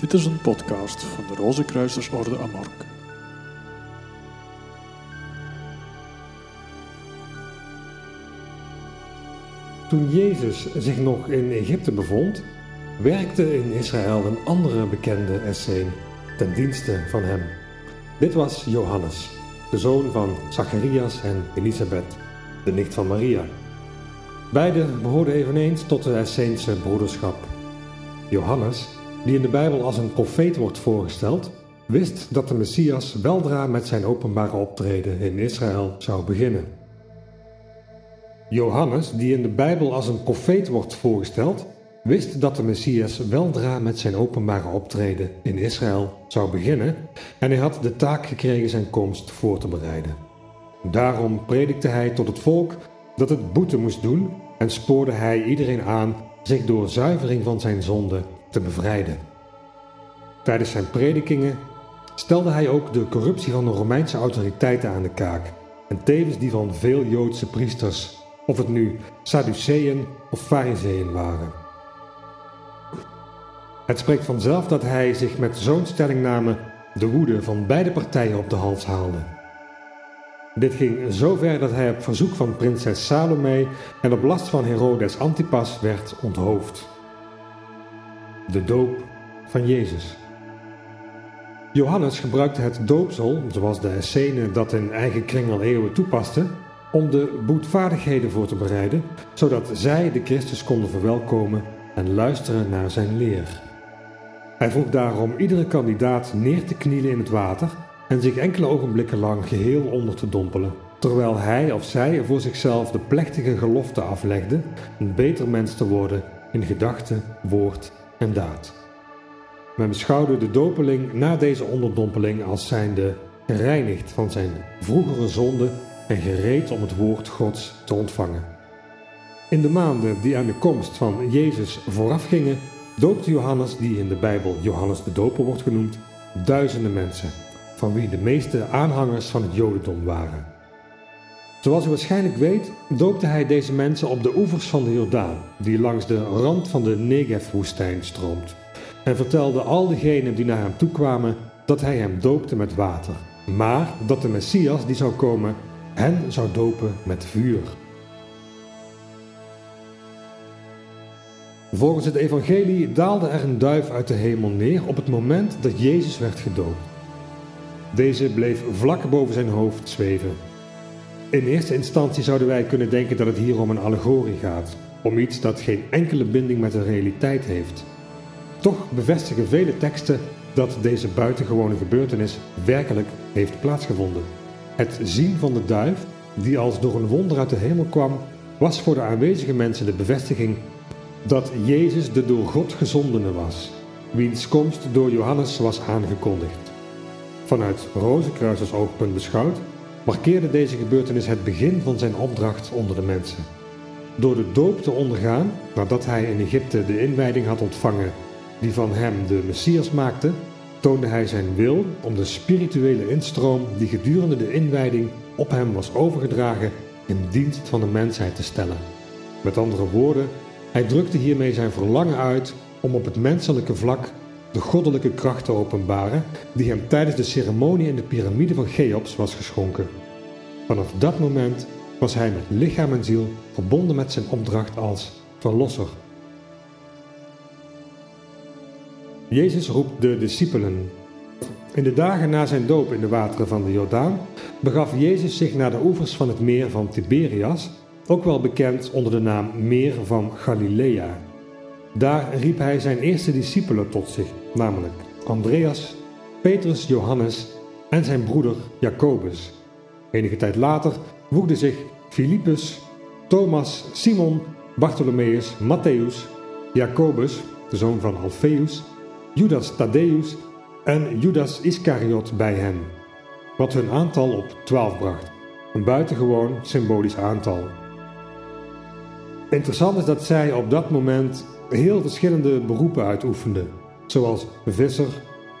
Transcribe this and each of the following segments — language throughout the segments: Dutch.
Dit is een podcast van de Rozenkruisersorde Amork. Toen Jezus zich nog in Egypte bevond, werkte in Israël een andere bekende esseen ten dienste van hem. Dit was Johannes, de zoon van Zacharias en Elisabeth, de nicht van Maria. Beiden behoorden eveneens tot de Esseense broederschap. Johannes, die in de Bijbel als een profeet wordt voorgesteld, wist dat de Messias weldra met zijn openbare optreden in Israël zou beginnen. Johannes, die in de Bijbel als een profeet wordt voorgesteld, wist dat de Messias weldra met zijn openbare optreden in Israël zou beginnen en hij had de taak gekregen zijn komst voor te bereiden. Daarom predikte hij tot het volk dat het boete moest doen en spoorde hij iedereen aan zich door zuivering van zijn zonde te bevrijden. Tijdens zijn predikingen stelde hij ook de corruptie van de Romeinse autoriteiten aan de kaak en tevens die van veel Joodse priesters, of het nu Sadduceeën of Fariseeën waren. Het spreekt vanzelf dat hij zich met zo'n stellingname de woede van beide partijen op de hals haalde. Dit ging zo ver dat hij op verzoek van prinses Salome en op last van Herodes Antipas werd onthoofd. De doop van Jezus. Johannes gebruikte het doopsel, zoals de Essene dat in eigen kring al eeuwen toepaste, om de boetvaardigheden voor te bereiden, zodat zij de Christus konden verwelkomen en luisteren naar zijn leer. Hij vroeg daarom iedere kandidaat neer te knielen in het water en zich enkele ogenblikken lang geheel onder te dompelen, terwijl hij of zij voor zichzelf de plechtige gelofte aflegde een beter mens te worden in gedachte, woord en daad. Men beschouwde de dopeling na deze onderdompeling als zijnde gereinigd van zijn vroegere zonde en gereed om het woord Gods te ontvangen. In de maanden die aan de komst van Jezus voorafgingen, doopte Johannes, die in de Bijbel Johannes de Doper wordt genoemd, duizenden mensen, van wie de meeste aanhangers van het Jodendom waren. Zoals u waarschijnlijk weet, doopte hij deze mensen op de oevers van de Jordaan, die langs de rand van de Negev-woestijn stroomt, en vertelde al diegenen die naar hem toe kwamen dat hij hem doopte met water, maar dat de Messias die zou komen hen zou dopen met vuur. Volgens het evangelie daalde er een duif uit de hemel neer op het moment dat Jezus werd gedoopt. Deze bleef vlak boven zijn hoofd zweven. In eerste instantie zouden wij kunnen denken dat het hier om een allegorie gaat, om iets dat geen enkele binding met de realiteit heeft. Toch bevestigen vele teksten dat deze buitengewone gebeurtenis werkelijk heeft plaatsgevonden. Het zien van de duif, die als door een wonder uit de hemel kwam, was voor de aanwezige mensen de bevestiging dat Jezus de door God gezondene was, wiens komst door Johannes was aangekondigd. Vanuit Rozenkruisers oogpunt beschouwd, markeerde deze gebeurtenis het begin van zijn opdracht onder de mensen. Door de doop te ondergaan, nadat hij in Egypte de inwijding had ontvangen die van hem de Messias maakte, toonde hij zijn wil om de spirituele instroom die gedurende de inwijding op hem was overgedragen in dienst van de mensheid te stellen. Met andere woorden, hij drukte hiermee zijn verlangen uit om op het menselijke vlak de goddelijke kracht te openbaren die hem tijdens de ceremonie in de piramide van Cheops was geschonken. Vanaf dat moment was hij met lichaam en ziel verbonden met zijn opdracht als verlosser. Jezus roept de discipelen. In de dagen na zijn doop in de wateren van de Jordaan begaf Jezus zich naar de oevers van het meer van Tiberias ook wel bekend onder de naam Meer van Galilea. Daar riep hij zijn eerste discipelen tot zich, namelijk Andreas, Petrus, Johannes en zijn broeder Jacobus. Enige tijd later voegden zich Filippus, Thomas, Simon, Bartholomeus, Matthäus, Jacobus, de zoon van Alfeus, Judas Thaddeus en Judas Iscariot bij hen, wat hun aantal op twaalf bracht. Een buitengewoon symbolisch aantal. Interessant is dat zij op dat moment heel verschillende beroepen uitoefenden, zoals visser,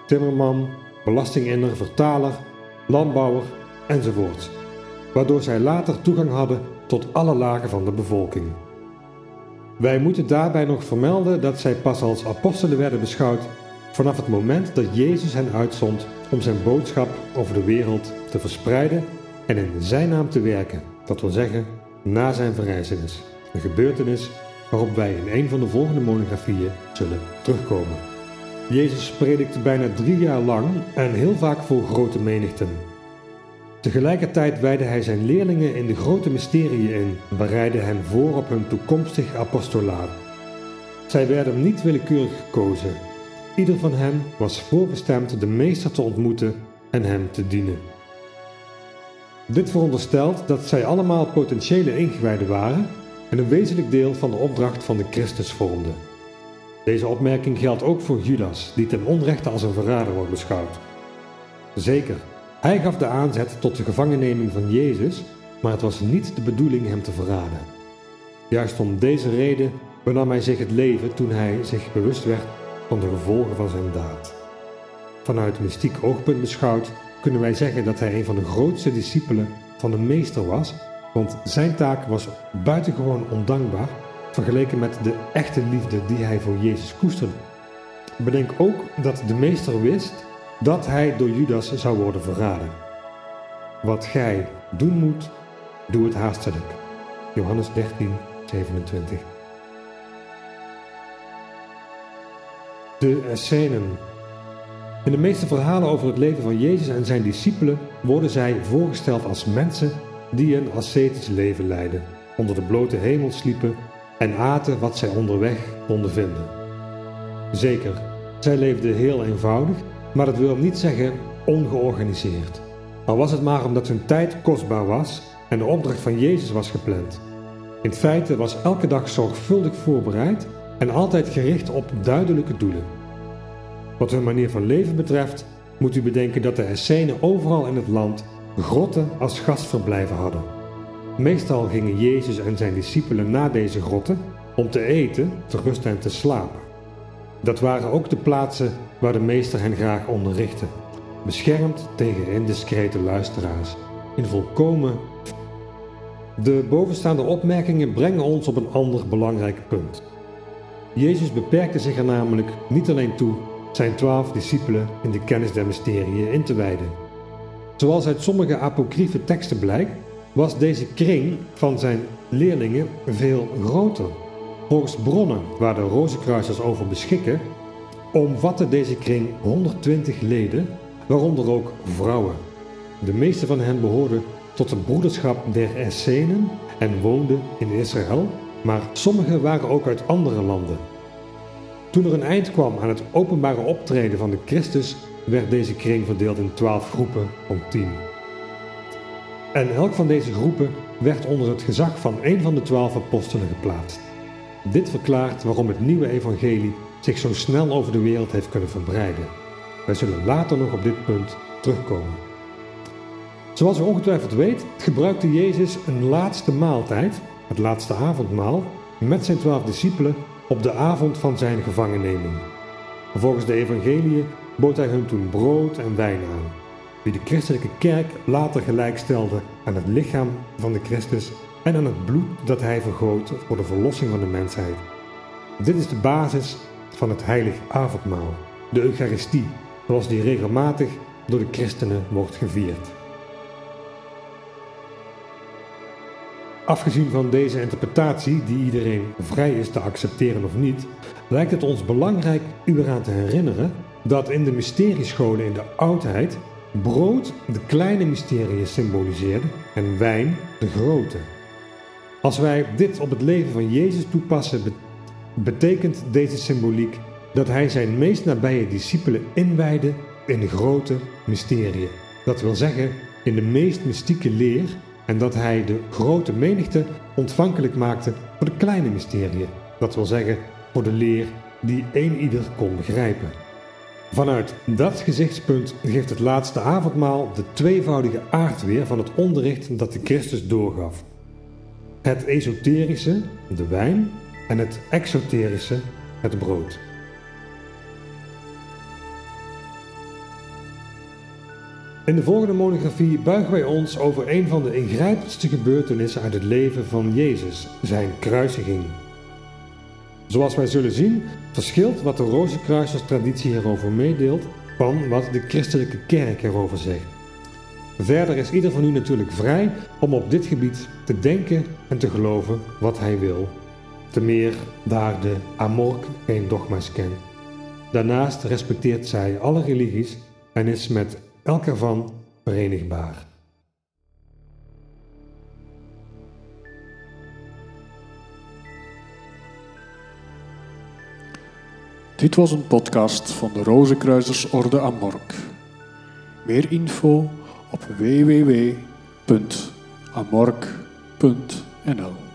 timmerman, belastinginner, vertaler, landbouwer enzovoort, waardoor zij later toegang hadden tot alle lagen van de bevolking. Wij moeten daarbij nog vermelden dat zij pas als apostelen werden beschouwd vanaf het moment dat Jezus hen uitzond om zijn boodschap over de wereld te verspreiden en in zijn naam te werken, dat wil zeggen na zijn verrijzenis. Een gebeurtenis waarop wij in een van de volgende monografieën zullen terugkomen. Jezus predikte bijna drie jaar lang en heel vaak voor grote menigten. Tegelijkertijd wijde hij zijn leerlingen in de grote mysterieën in en bereidde hen voor op hun toekomstig apostolaat. Zij werden niet willekeurig gekozen. Ieder van hen was voorbestemd de meester te ontmoeten en hem te dienen. Dit veronderstelt dat zij allemaal potentiële ingewijden waren en een wezenlijk deel van de opdracht van de Christus vormden. Deze opmerking geldt ook voor Judas, die ten onrechte als een verrader wordt beschouwd. Zeker, hij gaf de aanzet tot de gevangenneming van Jezus, maar het was niet de bedoeling hem te verraden. Juist om deze reden benam hij zich het leven toen hij zich bewust werd van de gevolgen van zijn daad. Vanuit mystiek oogpunt beschouwd kunnen wij zeggen dat hij een van de grootste discipelen van de meester was, want zijn taak was buitengewoon ondankbaar vergeleken met de echte liefde die hij voor Jezus koesterde. Bedenk ook dat de meester wist dat hij door Judas zou worden verraden. Wat gij doen moet, doe het haastelijk. Johannes 13, 27. De Essenen. In de meeste verhalen over het leven van Jezus en zijn discipelen worden zij voorgesteld als mensen die een ascetisch leven leidden, onder de blote hemel sliepen en aten wat zij onderweg konden vinden. Zeker, zij leefden heel eenvoudig, maar dat wil niet zeggen ongeorganiseerd. Al was het maar omdat hun tijd kostbaar was en de opdracht van Jezus was gepland. In feite was elke dag zorgvuldig voorbereid en altijd gericht op duidelijke doelen. Wat hun manier van leven betreft, moet u bedenken dat de Essenen overal in het land grotten als gastverblijven hadden. Meestal gingen Jezus en zijn discipelen naar deze grotten om te eten, te rusten en te slapen. Dat waren ook de plaatsen waar de meester hen graag onderrichtte, beschermd tegen indiscrete luisteraars, in volkomen. De bovenstaande opmerkingen brengen ons op een ander belangrijk punt. Jezus beperkte zich er namelijk niet alleen toe zijn twaalf discipelen in de kennis der mysteriën in te wijden. Zoals uit sommige apocryfe teksten blijkt, was deze kring van zijn leerlingen veel groter. Volgens bronnen waar de Rozenkruisers over beschikken, omvatte deze kring 120 leden, waaronder ook vrouwen. De meeste van hen behoorden tot de broederschap der Essenen en woonden in Israël, maar sommigen waren ook uit andere landen. Toen er een eind kwam aan het openbare optreden van de Christus, werd deze kring verdeeld in twaalf groepen om tien. En elk van deze groepen werd onder het gezag van een van de twaalf apostelen geplaatst. Dit verklaart waarom het nieuwe evangelie zich zo snel over de wereld heeft kunnen verbreiden. Wij zullen later nog op dit punt terugkomen. Zoals u ongetwijfeld weet, gebruikte Jezus een laatste maaltijd, het laatste avondmaal, met zijn twaalf discipelen op de avond van zijn gevangenneming. Volgens de evangeliën bood hij hun toen brood en wijn aan, die de christelijke kerk later gelijkstelde aan het lichaam van de Christus en aan het bloed dat hij vergoot voor de verlossing van de mensheid. Dit is de basis van het heilig avondmaal, de Eucharistie, zoals die regelmatig door de christenen wordt gevierd. Afgezien van deze interpretatie, die iedereen vrij is te accepteren of niet, lijkt het ons belangrijk u eraan te herinneren dat in de mysteriescholen in de oudheid brood de kleine mysterieën symboliseerde en wijn de grote. Als wij dit op het leven van Jezus toepassen, betekent deze symboliek dat hij zijn meest nabije discipelen inwijde in de grote mysteriën. Dat wil zeggen in de meest mystieke leer en dat hij de grote menigte ontvankelijk maakte voor de kleine mysteriën. Dat wil zeggen voor de leer die een ieder kon begrijpen. Vanuit dat gezichtspunt geeft het laatste avondmaal de tweevoudige aard weer van het onderricht dat de Christus doorgaf. Het esoterische, de wijn, en het exoterische, het brood. In de volgende monografie buigen wij ons over een van de ingrijpendste gebeurtenissen uit het leven van Jezus, zijn kruisiging. Zoals wij zullen zien, verschilt wat de Rozenkruiserstraditie hierover meedeelt van wat de christelijke kerk erover zegt. Verder is ieder van u natuurlijk vrij om op dit gebied te denken en te geloven wat hij wil. Te meer daar de Amork geen dogma's kent. Daarnaast respecteert zij alle religies en is met elk ervan verenigbaar. Dit was een podcast van de Rozenkruisersorde Amork. Meer info op www.amork.nl